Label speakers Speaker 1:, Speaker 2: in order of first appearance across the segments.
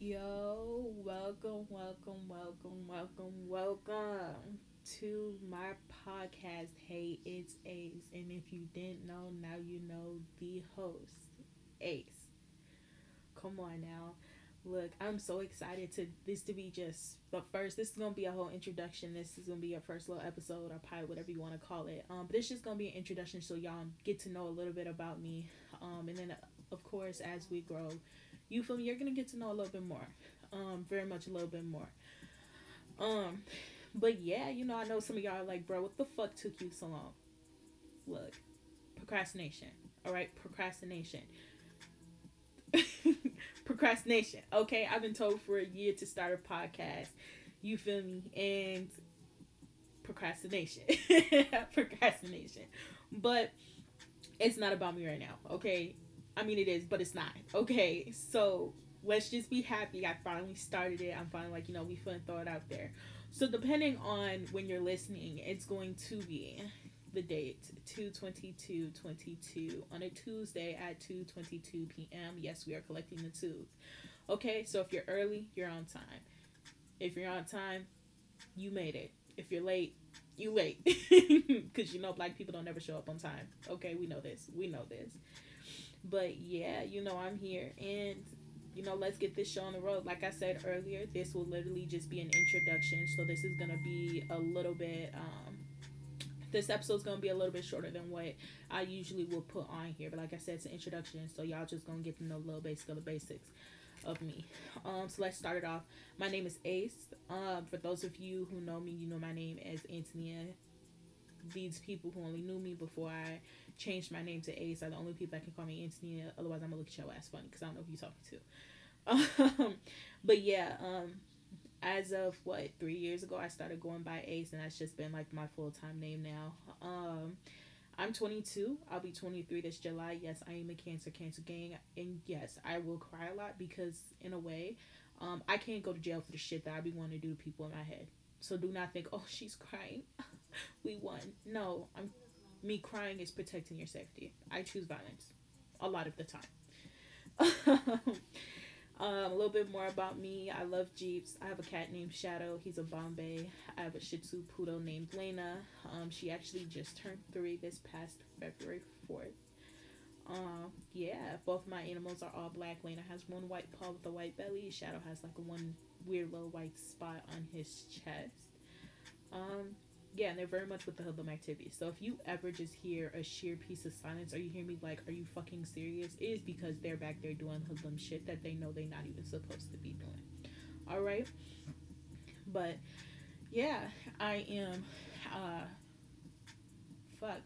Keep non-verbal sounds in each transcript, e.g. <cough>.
Speaker 1: Yo, welcome, welcome, welcome, welcome, welcome to my podcast. Hey, it's Ace. And if you didn't know, now you know the host, Ace. Come on now. Look, I'm so excited to this to be just the first. This is gonna be a whole introduction. This is gonna be a first little episode or pilot, whatever you want to call it. Um, but it's just gonna be an introduction so y'all get to know a little bit about me. Um, and then of course as we grow, you feel me? You're gonna get to know a little bit more. Um, very much a little bit more. Um, but yeah, you know, I know some of y'all are like, bro, what the fuck took you so long? Look, procrastination. All right, procrastination. <laughs> procrastination. Okay, I've been told for a year to start a podcast. You feel me? And procrastination. <laughs> procrastination. But it's not about me right now. Okay, I mean, it is, but it's not. Okay, so let's just be happy. I finally started it. I'm finally like, you know, we finally throw it out there. So depending on when you're listening, it's going to be the date 22222 on a Tuesday at 2:22 p.m. Yes, we are collecting the twos. Okay, so if you're early, you're on time. If you're on time, you made it. If you're late, you late. <laughs> Cuz you know black people don't never show up on time. Okay, we know this. We know this. But yeah, you know, I'm here and you know, let's get this show on the road. Like I said earlier, this will literally just be an introduction. So this is gonna be a little bit um this episode's gonna be a little bit shorter than what I usually will put on here. But like I said, it's an introduction, so y'all just gonna get to know a little basic of the basics of me. Um, so let's start it off. My name is Ace. Um, for those of you who know me, you know my name as Antonia. These people who only knew me before I changed my name to Ace are the only people that can call me Antonia. Otherwise, I'm gonna look at your ass funny because I don't know who you're talking to. Um, <laughs> but yeah, um, as of what three years ago, I started going by Ace, and that's just been like my full time name now. Um, I'm 22. I'll be 23 this July. Yes, I am a cancer, cancer gang, and yes, I will cry a lot because in a way, um, I can't go to jail for the shit that I be wanting to do to people in my head. So do not think, oh, she's crying. <laughs> we won. No, I'm me crying is protecting your safety. I choose violence a lot of the time. <laughs> um, a little bit more about me. I love Jeeps. I have a cat named Shadow. He's a Bombay. I have a Shih Tzu poodle named Lena. Um, she actually just turned three this past February 4th. Um, yeah, both my animals are all black. Lena has one white paw with a white belly. Shadow has like one weird little white spot on his chest. Um, yeah, and they're very much with the hoodlum activities. So if you ever just hear a sheer piece of silence or you hear me like, are you fucking serious? It is because they're back there doing hoodlum shit that they know they're not even supposed to be doing. All right. But yeah, I am, uh, fuck.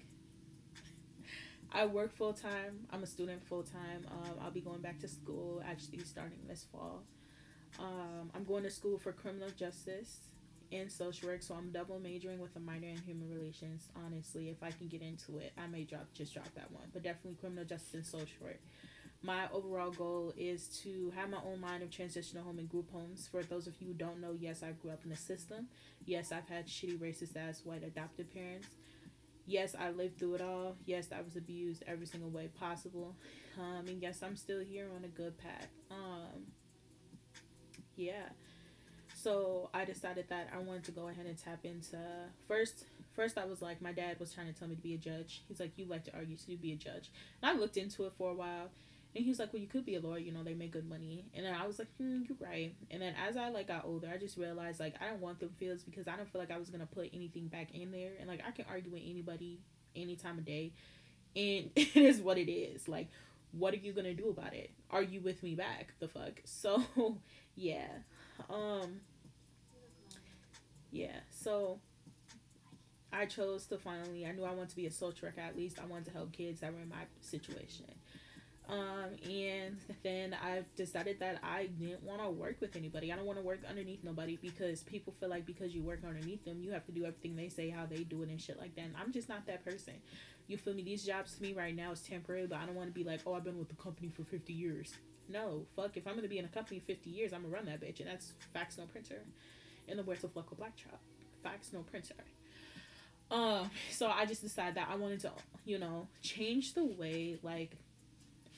Speaker 1: I work full time. I'm a student full time. Um, I'll be going back to school actually starting this fall. Um, I'm going to school for criminal justice and social work, so I'm double majoring with a minor in human relations. Honestly, if I can get into it, I may drop just drop that one, but definitely criminal justice and social work. My overall goal is to have my own line of transitional home and group homes. For those of you who don't know, yes, I grew up in the system. Yes, I've had shitty racist ass white adopted parents. Yes, I lived through it all. Yes, I was abused every single way possible. Um, and yes, I'm still here on a good path. Um, yeah so I decided that I wanted to go ahead and tap into first. First, I was like, my dad was trying to tell me to be a judge. He's like, you like to argue, so you be a judge. And I looked into it for a while, and he was like, well, you could be a lawyer. You know, they make good money. And then I was like, hmm, you're right. And then as I like got older, I just realized like I don't want them fields because I don't feel like I was gonna put anything back in there. And like I can argue with anybody any time of day, and <laughs> it is what it is. Like, what are you gonna do about it? Are you with me back? The fuck. So, <laughs> yeah. Um yeah, so I chose to finally, I knew I wanted to be a soul worker at least. I wanted to help kids that were in my situation. Um, and then I decided that I didn't want to work with anybody. I don't want to work underneath nobody because people feel like because you work underneath them, you have to do everything they say, how they do it, and shit like that. And I'm just not that person. You feel me? These jobs to me right now is temporary, but I don't want to be like, oh, I've been with the company for 50 years. No, fuck. If I'm going to be in a company 50 years, I'm going to run that bitch. And that's facts, no printer in the words of Local Black Child. Facts, no printer. Um, so I just decided that I wanted to, you know, change the way like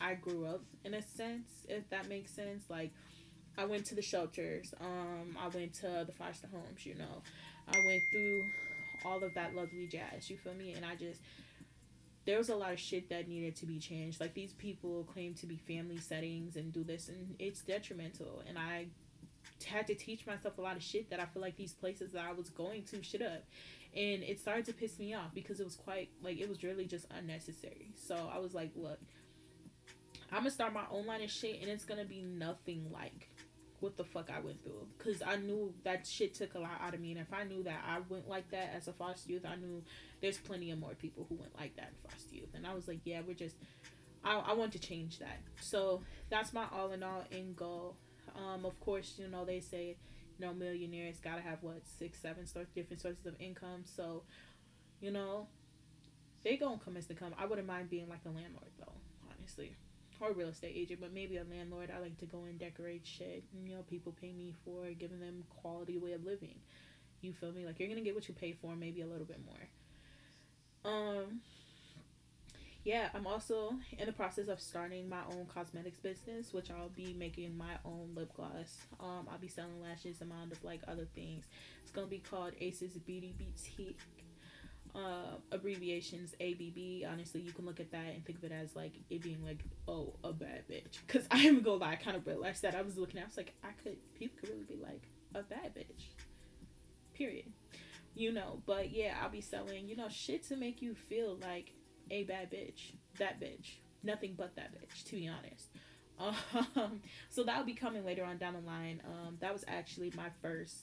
Speaker 1: I grew up in a sense, if that makes sense. Like I went to the shelters. Um, I went to the foster homes. You know, I went through all of that lovely jazz. You feel me? And I just there was a lot of shit that needed to be changed. Like these people claim to be family settings and do this, and it's detrimental. And I had to teach myself a lot of shit that I feel like these places that I was going to shit up. And it started to piss me off because it was quite like it was really just unnecessary. So I was like, look, I'm gonna start my own line of shit, and it's gonna be nothing like what the fuck I went through. Cause I knew that shit took a lot out of me, and if I knew that I went like that as a foster youth, I knew there's plenty of more people who went like that in foster youth, and I was like, yeah, we're just. I, I want to change that. So that's my all in all end goal. Um, of course, you know they say, you know, millionaires gotta have what six, seven sort different sources of income. So, you know, they gonna come as they come. I wouldn't mind being like a landlord though, honestly or real estate agent, but maybe a landlord. I like to go and decorate shit. You know, people pay me for giving them quality way of living. You feel me? Like you're gonna get what you pay for, maybe a little bit more. Um. Yeah, I'm also in the process of starting my own cosmetics business, which I'll be making my own lip gloss. Um, I'll be selling lashes, amount of like other things. It's gonna be called Aces Beauty Boutique uh, abbreviations ABB. Honestly, you can look at that and think of it as like it being like, oh, a bad bitch. Because <laughs> I am gonna lie, I kind of realized that I was looking at, I was like, I could, people could really be like a bad bitch. Period. You know, but yeah, I'll be selling, you know, shit to make you feel like a bad bitch, that bitch, nothing but that bitch, to be honest. <laughs> Um, so that'll be coming later on down the line. Um, that was actually my first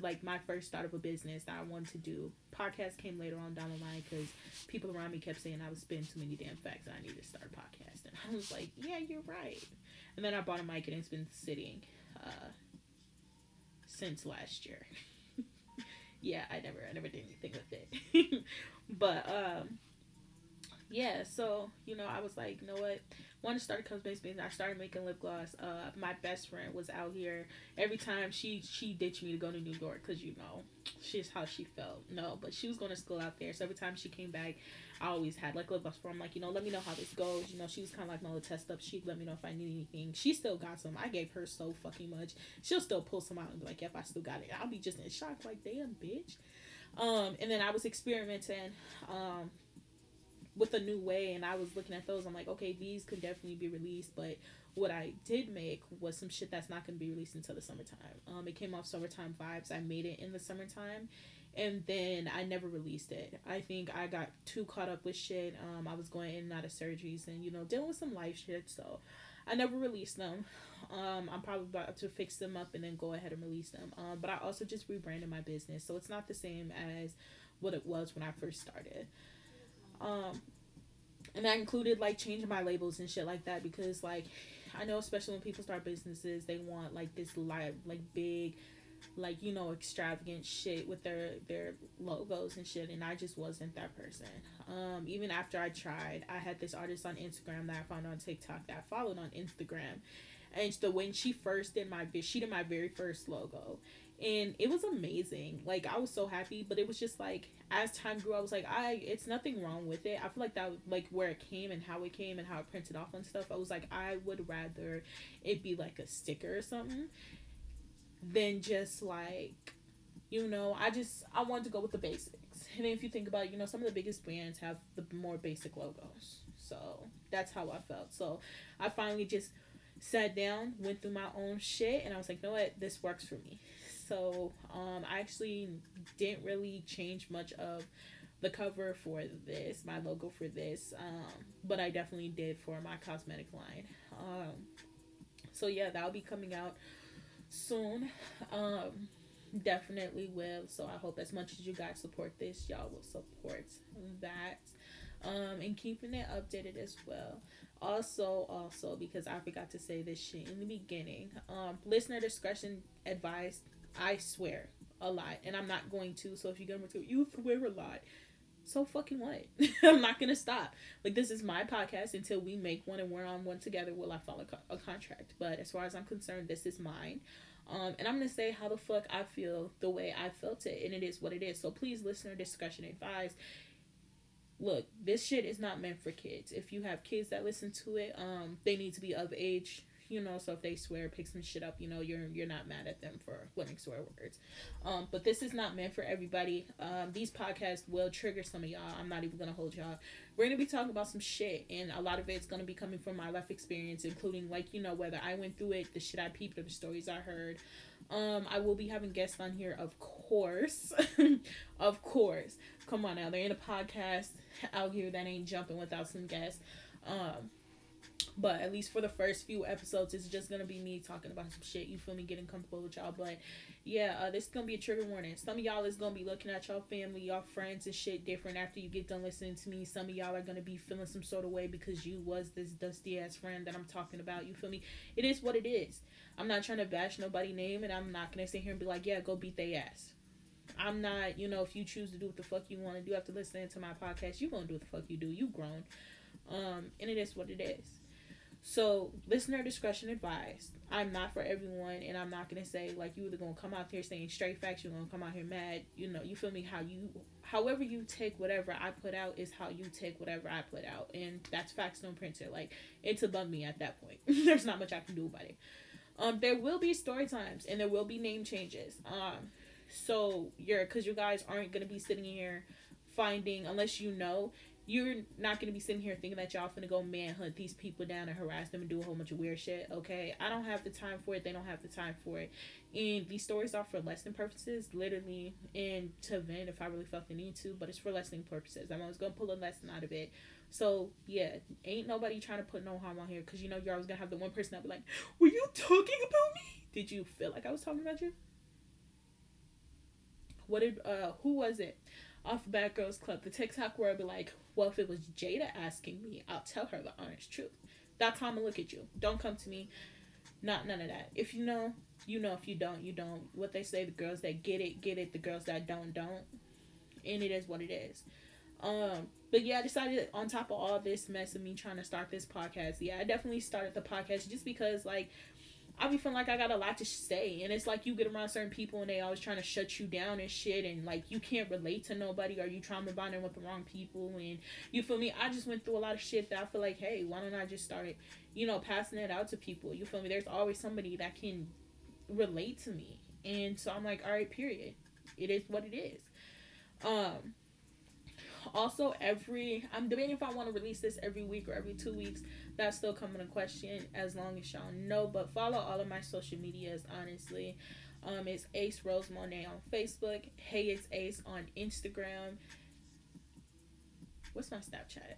Speaker 1: like my first start of a business that I wanted to do. Podcast came later on down the line because people around me kept saying I was spitting too many damn facts and I need to start a podcast. And I was like, yeah, you're right. And then I bought a mic and it's been sitting uh, since last year. <laughs> yeah, I never, I never did anything with it. <laughs> but um, yeah, so you know, I was like, you know what? wanted to start a cosmetics business. I started making lip gloss. Uh, my best friend was out here. Every time she she ditched me to go to New York because you know she's how she felt. No, but she was going to school out there. So every time she came back, I always had like lip gloss for. I'm like, you know, let me know how this goes. You know, she was kind of like no test up. She'd let me know if I need anything. She still got some. I gave her so fucking much. She'll still pull some out and be like, yep, I still got it. I'll be just in shock, like, damn, bitch. Um, and then I was experimenting. Um, with a new way and I was looking at those I'm like okay these could definitely be released but what I did make was some shit that's not to be released until the summertime. Um it came off summertime vibes I made it in the summertime and then I never released it. I think I got too caught up with shit um I was going in and out of surgeries and you know dealing with some life shit so I never released them. Um I'm probably about to fix them up and then go ahead and release them. Um but I also just rebranded my business so it's not the same as what it was when I first started um, and that included like changing my labels and shit like that because like I know especially when people start businesses they want like this live like big like you know extravagant shit with their their logos and shit and I just wasn't that person. Um even after I tried, I had this artist on Instagram that I found on TikTok that I followed on Instagram. And so when she first did my she did my very first logo and it was amazing. Like I was so happy, but it was just like as time grew, I was like, I it's nothing wrong with it. I feel like that like where it came and how it came and how it printed off and stuff. I was like, I would rather it be like a sticker or something than just like you know. I just I wanted to go with the basics. And if you think about it, you know, some of the biggest brands have the more basic logos. So that's how I felt. So I finally just sat down, went through my own shit, and I was like, you know what, this works for me. So um, I actually didn't really change much of the cover for this, my logo for this, um, but I definitely did for my cosmetic line. Um, so yeah, that'll be coming out soon. Um, definitely will. So I hope as much as you guys support this, y'all will support that. Um, and keeping it updated as well. Also, also because I forgot to say this shit in the beginning. Um, listener discretion advised I swear a lot, and I'm not going to. So if you're gonna you swear a lot, so fucking what? <laughs> I'm not gonna stop. Like this is my podcast until we make one and we're on one together. Will I follow a contract? But as far as I'm concerned, this is mine. Um, and I'm gonna say how the fuck I feel the way I felt it, and it is what it is. So please, listener discretion advised. Look, this shit is not meant for kids. If you have kids that listen to it, um, they need to be of age you know, so if they swear, pick some shit up, you know, you're you're not mad at them for letting swear words. Um, but this is not meant for everybody. Um, these podcasts will trigger some of y'all. I'm not even gonna hold y'all. We're gonna be talking about some shit, and a lot of it's gonna be coming from my life experience, including like you know whether I went through it, the shit I peeped, or the stories I heard. Um, I will be having guests on here, of course, <laughs> of course. Come on now, they're in a podcast out here that ain't jumping without some guests. Um, but at least for the first few episodes, it's just gonna be me talking about some shit. You feel me? Getting comfortable with y'all. But yeah, uh, this is gonna be a trigger warning. Some of y'all is gonna be looking at y'all family, y'all friends, and shit different after you get done listening to me. Some of y'all are gonna be feeling some sort of way because you was this dusty ass friend that I'm talking about. You feel me? It is what it is. I'm not trying to bash nobody name, and I'm not gonna sit here and be like, yeah, go beat their ass. I'm not, you know, if you choose to do what the fuck you want to do after listening to my podcast, you gonna do what the fuck you do. You grown, um, and it is what it is. So, listener discretion advised. I'm not for everyone, and I'm not gonna say like you either gonna come out here saying straight facts, you're gonna come out here mad. You know, you feel me? How you, however you take whatever I put out is how you take whatever I put out, and that's facts no printer. Like it's above me at that point. <laughs> There's not much I can do about it. Um, there will be story times, and there will be name changes. Um, so you're because you guys aren't gonna be sitting here finding unless you know you're not gonna be sitting here thinking that y'all finna go manhunt these people down and harass them and do a whole bunch of weird shit. Okay, I don't have the time for it. They don't have the time for it. And these stories are for lesson purposes, literally, and to vent if I really felt the need to. But it's for lesson purposes. I'm always gonna pull a lesson out of it. So yeah, ain't nobody trying to put no harm on here because you know you're always gonna have the one person that be like, "Were you talking about me? Did you feel like I was talking about you?" What did uh who was it? Off Bad Girls Club, the TikTok where I'd be like, well, if it was Jada asking me, I'll tell her the honest truth. That's how I'm gonna look at you. Don't come to me. Not none of that. If you know, you know. If you don't, you don't. What they say, the girls that get it, get it. The girls that don't, don't. And it is what it is. Um, but yeah, I decided on top of all this mess of me trying to start this podcast, yeah, I definitely started the podcast just because like I be feeling like I got a lot to say, and it's like you get around certain people and they always trying to shut you down and shit, and like you can't relate to nobody or you trauma bonding with the wrong people, and you feel me? I just went through a lot of shit that I feel like, hey, why don't I just start, you know, passing it out to people? You feel me? There's always somebody that can relate to me, and so I'm like, all right, period. It is what it is. Um, also every i'm debating if i want to release this every week or every two weeks. That's still coming to question as long as y'all know but follow all of my social medias honestly. Um it's ace rose monet on facebook. Hey it's ace on instagram. What's my snapchat?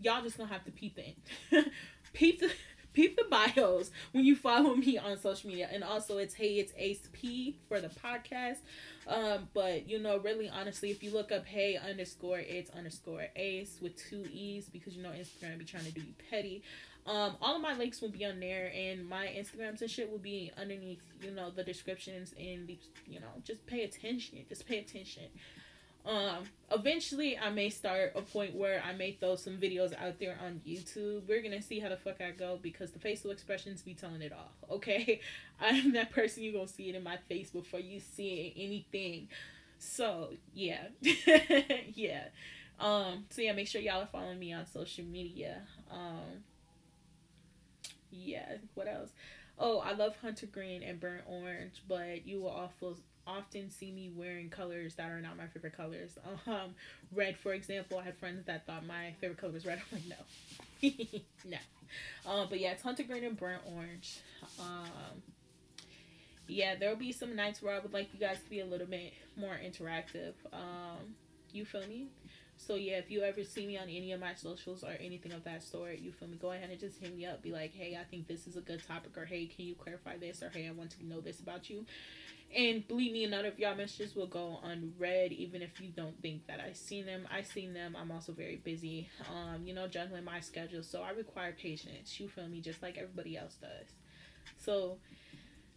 Speaker 1: Y'all just gonna have to peep in. <laughs> Peep the peep the bios when you follow me on social media. And also it's hey it's ace p for the podcast. Um but you know really honestly if you look up hey underscore it's underscore ace with two e's because you know instagram be trying to do you petty um all of my links will be on there and my instagrams and shit will be underneath you know the descriptions and the you know just pay attention just pay attention um, eventually I may start a point where I may throw some videos out there on YouTube. We're gonna see how the fuck I go because the facial expressions be telling it all. <laughs> Okay, I'm that person you gonna see it in my face before you see anything. So yeah, <laughs> yeah. Um, so yeah, make sure y'all are following me on social media. Um, yeah. What else? Oh, I love hunter green and burnt orange, but you will also often see me wearing colors that are not my favorite colors. <laughs> Um, red, for example, I had friends that thought my favorite color was red. <laughs> I'm like, no, <laughs> no. Um, but yeah, it's hunter green and burnt orange. Um, yeah, there'll be some nights where I would like you guys to be a little bit more interactive. Um, you feel me? So yeah, if you ever see me on any of my socials or anything of that sort, you feel me? Go ahead and just hit me up. Be like, hey, I think this is a good topic, or hey, can you clarify this, or hey, I want to know this about you. And believe me, none of y'all messages will go unread, even if you don't think that I seen them. I seen them. I'm also very busy, um, you know, juggling my schedule, so I require patience. You feel me, just like everybody else does. So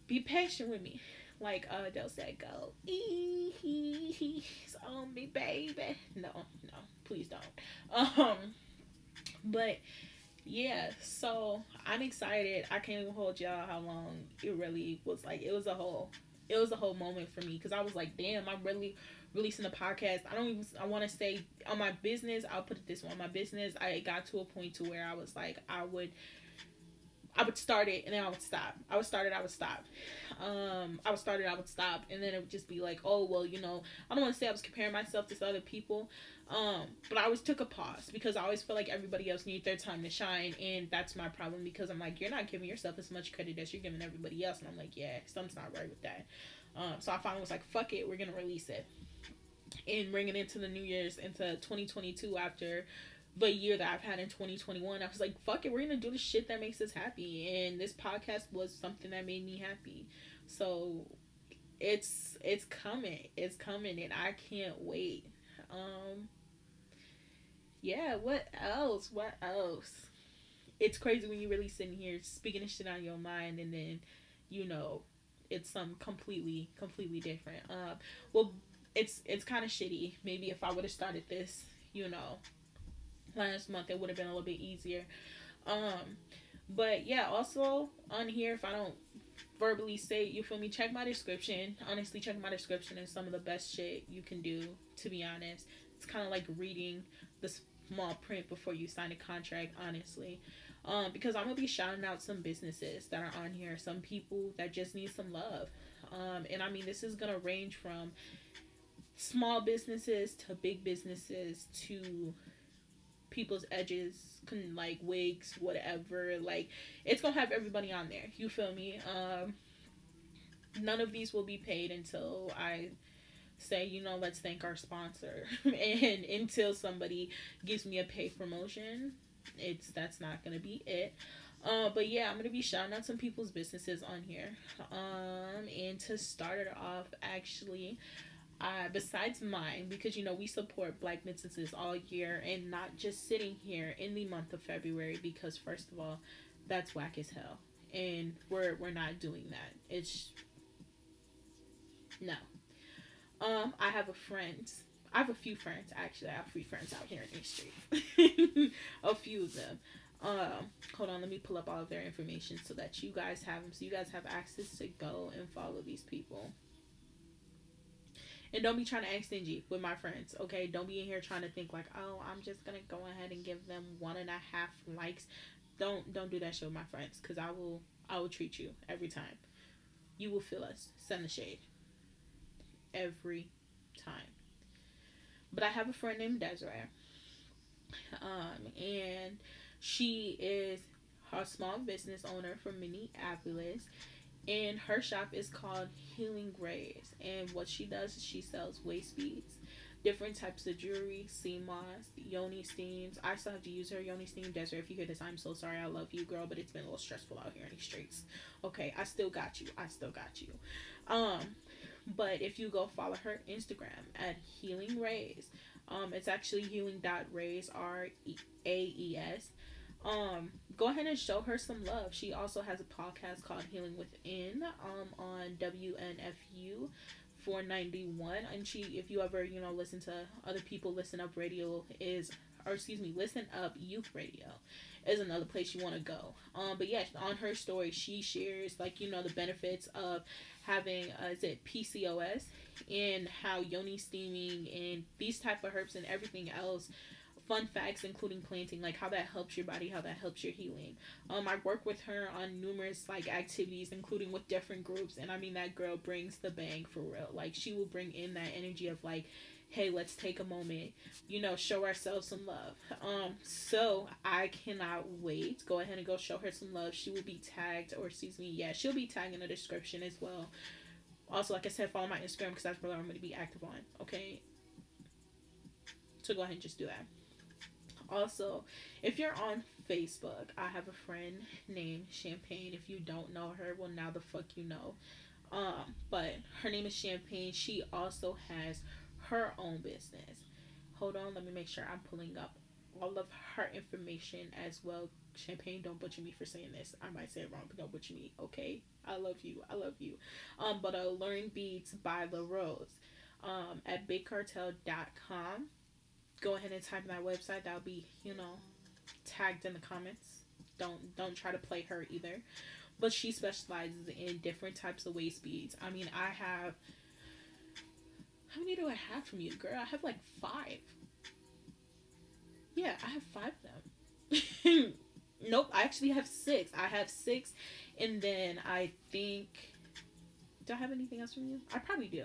Speaker 1: be patient with me. Like uh Adele said, go ease on me, baby. No, no, please don't. Um, but yeah, so I'm excited. I can't even hold y'all how long it really was like. It was a whole it was a whole moment for me because I was like, damn, I'm really releasing a podcast. I don't even I want to say on my business. I'll put it this way: on my business, I got to a point to where I was like, I would. I would start it and then I would stop. I would start it, I would stop. Um, I would start it, I would stop, and then it would just be like, oh well, you know, I don't want to say I was comparing myself to other people, um, but I always took a pause because I always feel like everybody else needs their time to shine, and that's my problem because I'm like, you're not giving yourself as much credit as you're giving everybody else, and I'm like, yeah, something's not right with that. Um, so I finally was like, fuck it, we're gonna release it, and bring it into the New Year's into 2022 after the year that I've had in 2021. I was like, fuck it, we're gonna do the shit that makes us happy. And this podcast was something that made me happy. So it's it's coming. It's coming and I can't wait. Um Yeah, what else? What else? It's crazy when you really sitting here speaking this shit on your mind and then, you know, it's some completely, completely different. Uh, well it's it's kinda shitty. Maybe if I would have started this, you know, last month it would have been a little bit easier. Um but yeah also on here if i don't verbally say you feel me check my description. Honestly check my description is some of the best shit you can do to be honest. It's kind of like reading the small print before you sign a contract honestly. Um because i'm gonna be shouting out some businesses that are on here some people that just need some love. Um and i mean this is gonna range from small businesses to big businesses to people's edges, can like wigs, whatever. Like it's gonna have everybody on there. You feel me? Um, none of these will be paid until I say, you know, let's thank our sponsor, <laughs> and until somebody gives me a pay promotion, it's that's not gonna be it. Uh, but yeah, I'm gonna be shouting out some people's businesses on here. Um, and to start it off, actually, uh, besides mine, because you know we support Black businesses all year and not just sitting here in the month of February. Because first of all, that's whack as hell, and we're we're not doing that. It's no. Um, I have a friend. I have a few friends actually. I have three friends out here in the street. <laughs> a few of them. Um, hold on, let me pull up all of their information so that you guys have them, so you guys have access to go and follow these people. And don't be trying to act stingy with my friends, okay? Don't be in here trying to think like, oh, I'm just gonna go ahead and give them one and a half likes. Don't don't do that shit with my friends, cause I will I will treat you every time. You will feel us. Send the shade. Every time. But I have a friend named Desiree. Um, and she is a small business owner from Minneapolis and her shop is called Healing Raes. And what she does is she sells waist beads, different types of jewelry, sea moss, yoni steams. I still have to use her yoni steam. Desiree, if you hear this, I'm so sorry. I love you, girl, but it's been a little stressful out here in these streets. Okay, I still got you. I still got you. Um, but if you go follow her Instagram at Healing Raes, um, it's actually healing dot rays r a e s um go ahead and show her some love. She also has a podcast called healing within um on wnfu 491 and she if you ever you know listen to other people listen up radio is or excuse me listen up youth radio is another place you want to go. Um but yeah on her story she shares like you know the benefits of having uh, is it pcos and how yoni steaming and these type of herbs and everything else fun facts, including planting, like how that helps your body, how that helps your healing. Um, I work with her on numerous like activities, including with different groups, and I mean that girl brings the bang for real. Like she will bring in that energy of like, hey, let's take a moment, you know, show ourselves some love. Um, so I cannot wait. Go ahead and go show her some love. She will be tagged, or excuse me, yeah, she'll be tagged in the description as well. Also, like I said, follow my Instagram because that's where I'm going to be active on. Okay. So go ahead and just do that. Also, if you're on Facebook, I have a friend named Champagne. If you don't know her, well, now the fuck you know. Um, but her name is Champagne. She also has her own business. Hold on, let me make sure I'm pulling up all of her information as well. Champagne, don't butcher me for saying this. I might say it wrong, but don't butcher me, okay? I love you. I love you. Um, but uh, Alluring Beads by La Rose um, at bigcartel.com go ahead and type that website. That'll be, you know, tagged in the comments. Don't don't try to play her either. But she specializes in different types of waist beads. I mean, I have how many do I have from you, girl? I have like five. Yeah, I have five of them. <laughs> Nope, I actually have six. I have six, and then I think. Do I have anything else from you? I probably do.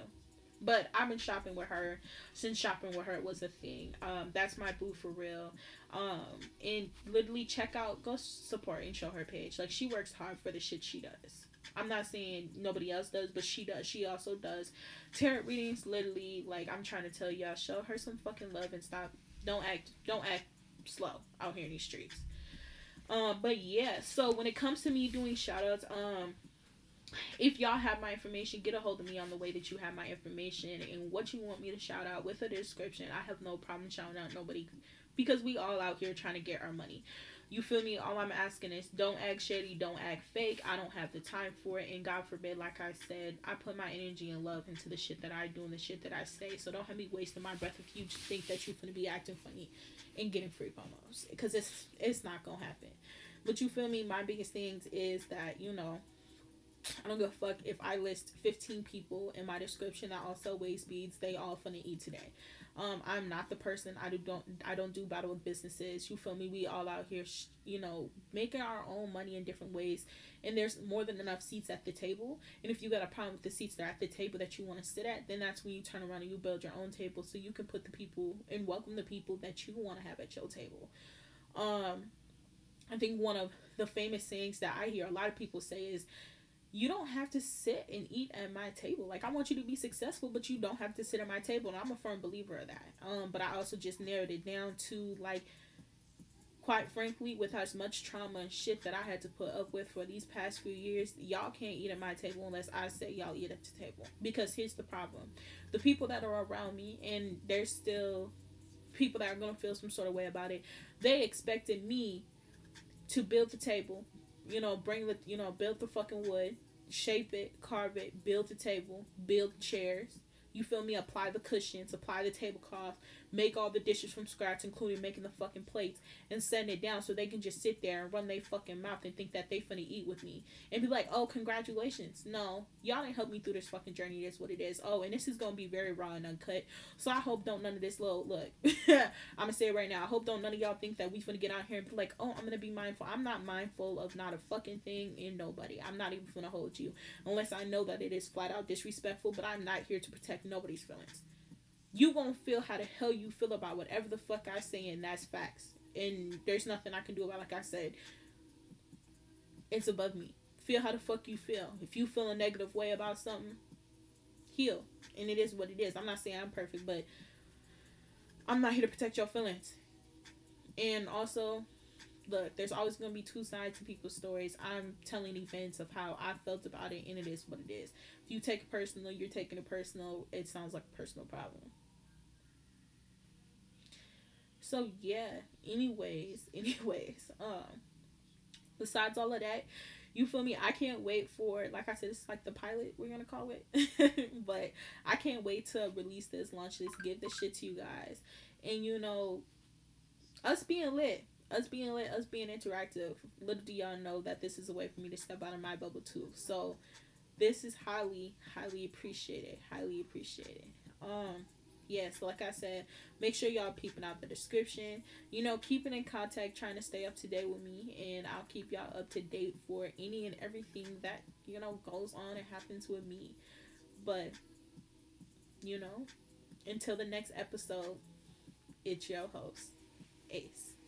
Speaker 1: But I've been shopping with her since shopping with her was a thing. Um, that's my boo for real. Um, and literally check out, go support and show her page. Like she works hard for the shit she does. I'm not saying nobody else does, but she does. She also does tarot readings. Literally, like I'm trying to tell y'all, show her some fucking love and stop. Don't act. Don't act slow out here in these streets. Um, but yeah. So when it comes to me doing shout outs, um, if y'all have my information, get a hold of me on the way that you have my information and what you want me to shout out with a description. I have no problem shouting out nobody because we all out here trying to get our money. You feel me? All I'm asking is don't act shady, don't act fake. I don't have the time for it. And God forbid, like I said, I put my energy and love into the shit that I do and the shit that I say. So don't have me wasting my breath if you think that you're gonna be acting funny and getting free promos. Because it's it's not gonna happen. But you feel me? My biggest things is that, you know, I don't give a fuck if I list 15 people in my description that also waste beads. They all finna eat today. Um, I'm not the person. I do don't I don't do battle with businesses. You feel me? We all out here, sh- you know, making our own money in different ways. And there's more than enough seats at the table. And if you got a problem with the seats that are at the table that you want to sit at, then that's when you turn around and you build your own table so you can put the people and welcome the people that you want to have at your table. Um, I think one of the famous sayings that I hear a lot of people say is you don't have to sit and eat at my table. Like I want you to be successful, but you don't have to sit at my table. And I'm a firm believer of that. Um, but I also just narrowed it down to like quite frankly, with as much trauma and shit that I had to put up with for these past few years, y'all can't eat at my table unless I say y'all eat at the table. Because here's the problem. The people that are around me and there's still people that are gonna feel some sort of way about it, they expected me to build the table, you know, bring the, you know, build the fucking wood, shape it, carve it, build the table, build chairs. You feel me? Apply the cushions, apply the tablecloth, make all the dishes from scratch, including making the fucking plates, and send it down so they can just sit there and run their fucking mouth and think that they finna eat with me and be like, oh, congratulations. No, y'all didn't help me through this fucking journey. That's what it is. Oh, and this is gonna be very raw and uncut. So I hope don't none of this little look. <laughs> I'm gonna say it right now. I hope don't none of y'all think that we finna get out here and be like, oh, I'm gonna be mindful. I'm not mindful of not a fucking thing in nobody. I'm not even gonna hold you unless I know that it is flat out disrespectful. But I'm not here to protect nobody's feelings you gonna feel how the hell you feel about whatever the fuck I say, and that's facts. And there's nothing I can do about. It. Like I said, it's above me. Feel how the fuck you feel. If you feel a negative way about something, heal. And it is what it is. I'm not saying I'm perfect, but I'm not here to protect your feelings. And also, look, there's always gonna be two sides to people's stories. I'm telling events of how I felt about it, and it is what it is. If you take it personal, you're taking it personal. It sounds like a personal problem. So yeah. Anyways, <laughs> anyways, um, besides all of that, you feel me? I can't wait for like I said, it's like the pilot we're gonna call it. <laughs> but I can't wait to release this, launch this, give this shit to you guys. And you know, us being lit, us being lit, us being interactive, little do y'all know that this is a way for me to step out of my bubble too. So this is highly, highly appreciated. Highly appreciated. Um yes, like I said, make sure y'all peeping out the description. You know, keeping in contact, trying to stay up to date with me, and I'll keep y'all up to date for any and everything that you know goes on and happens with me. But you know, until the next episode, it's your host, Ace.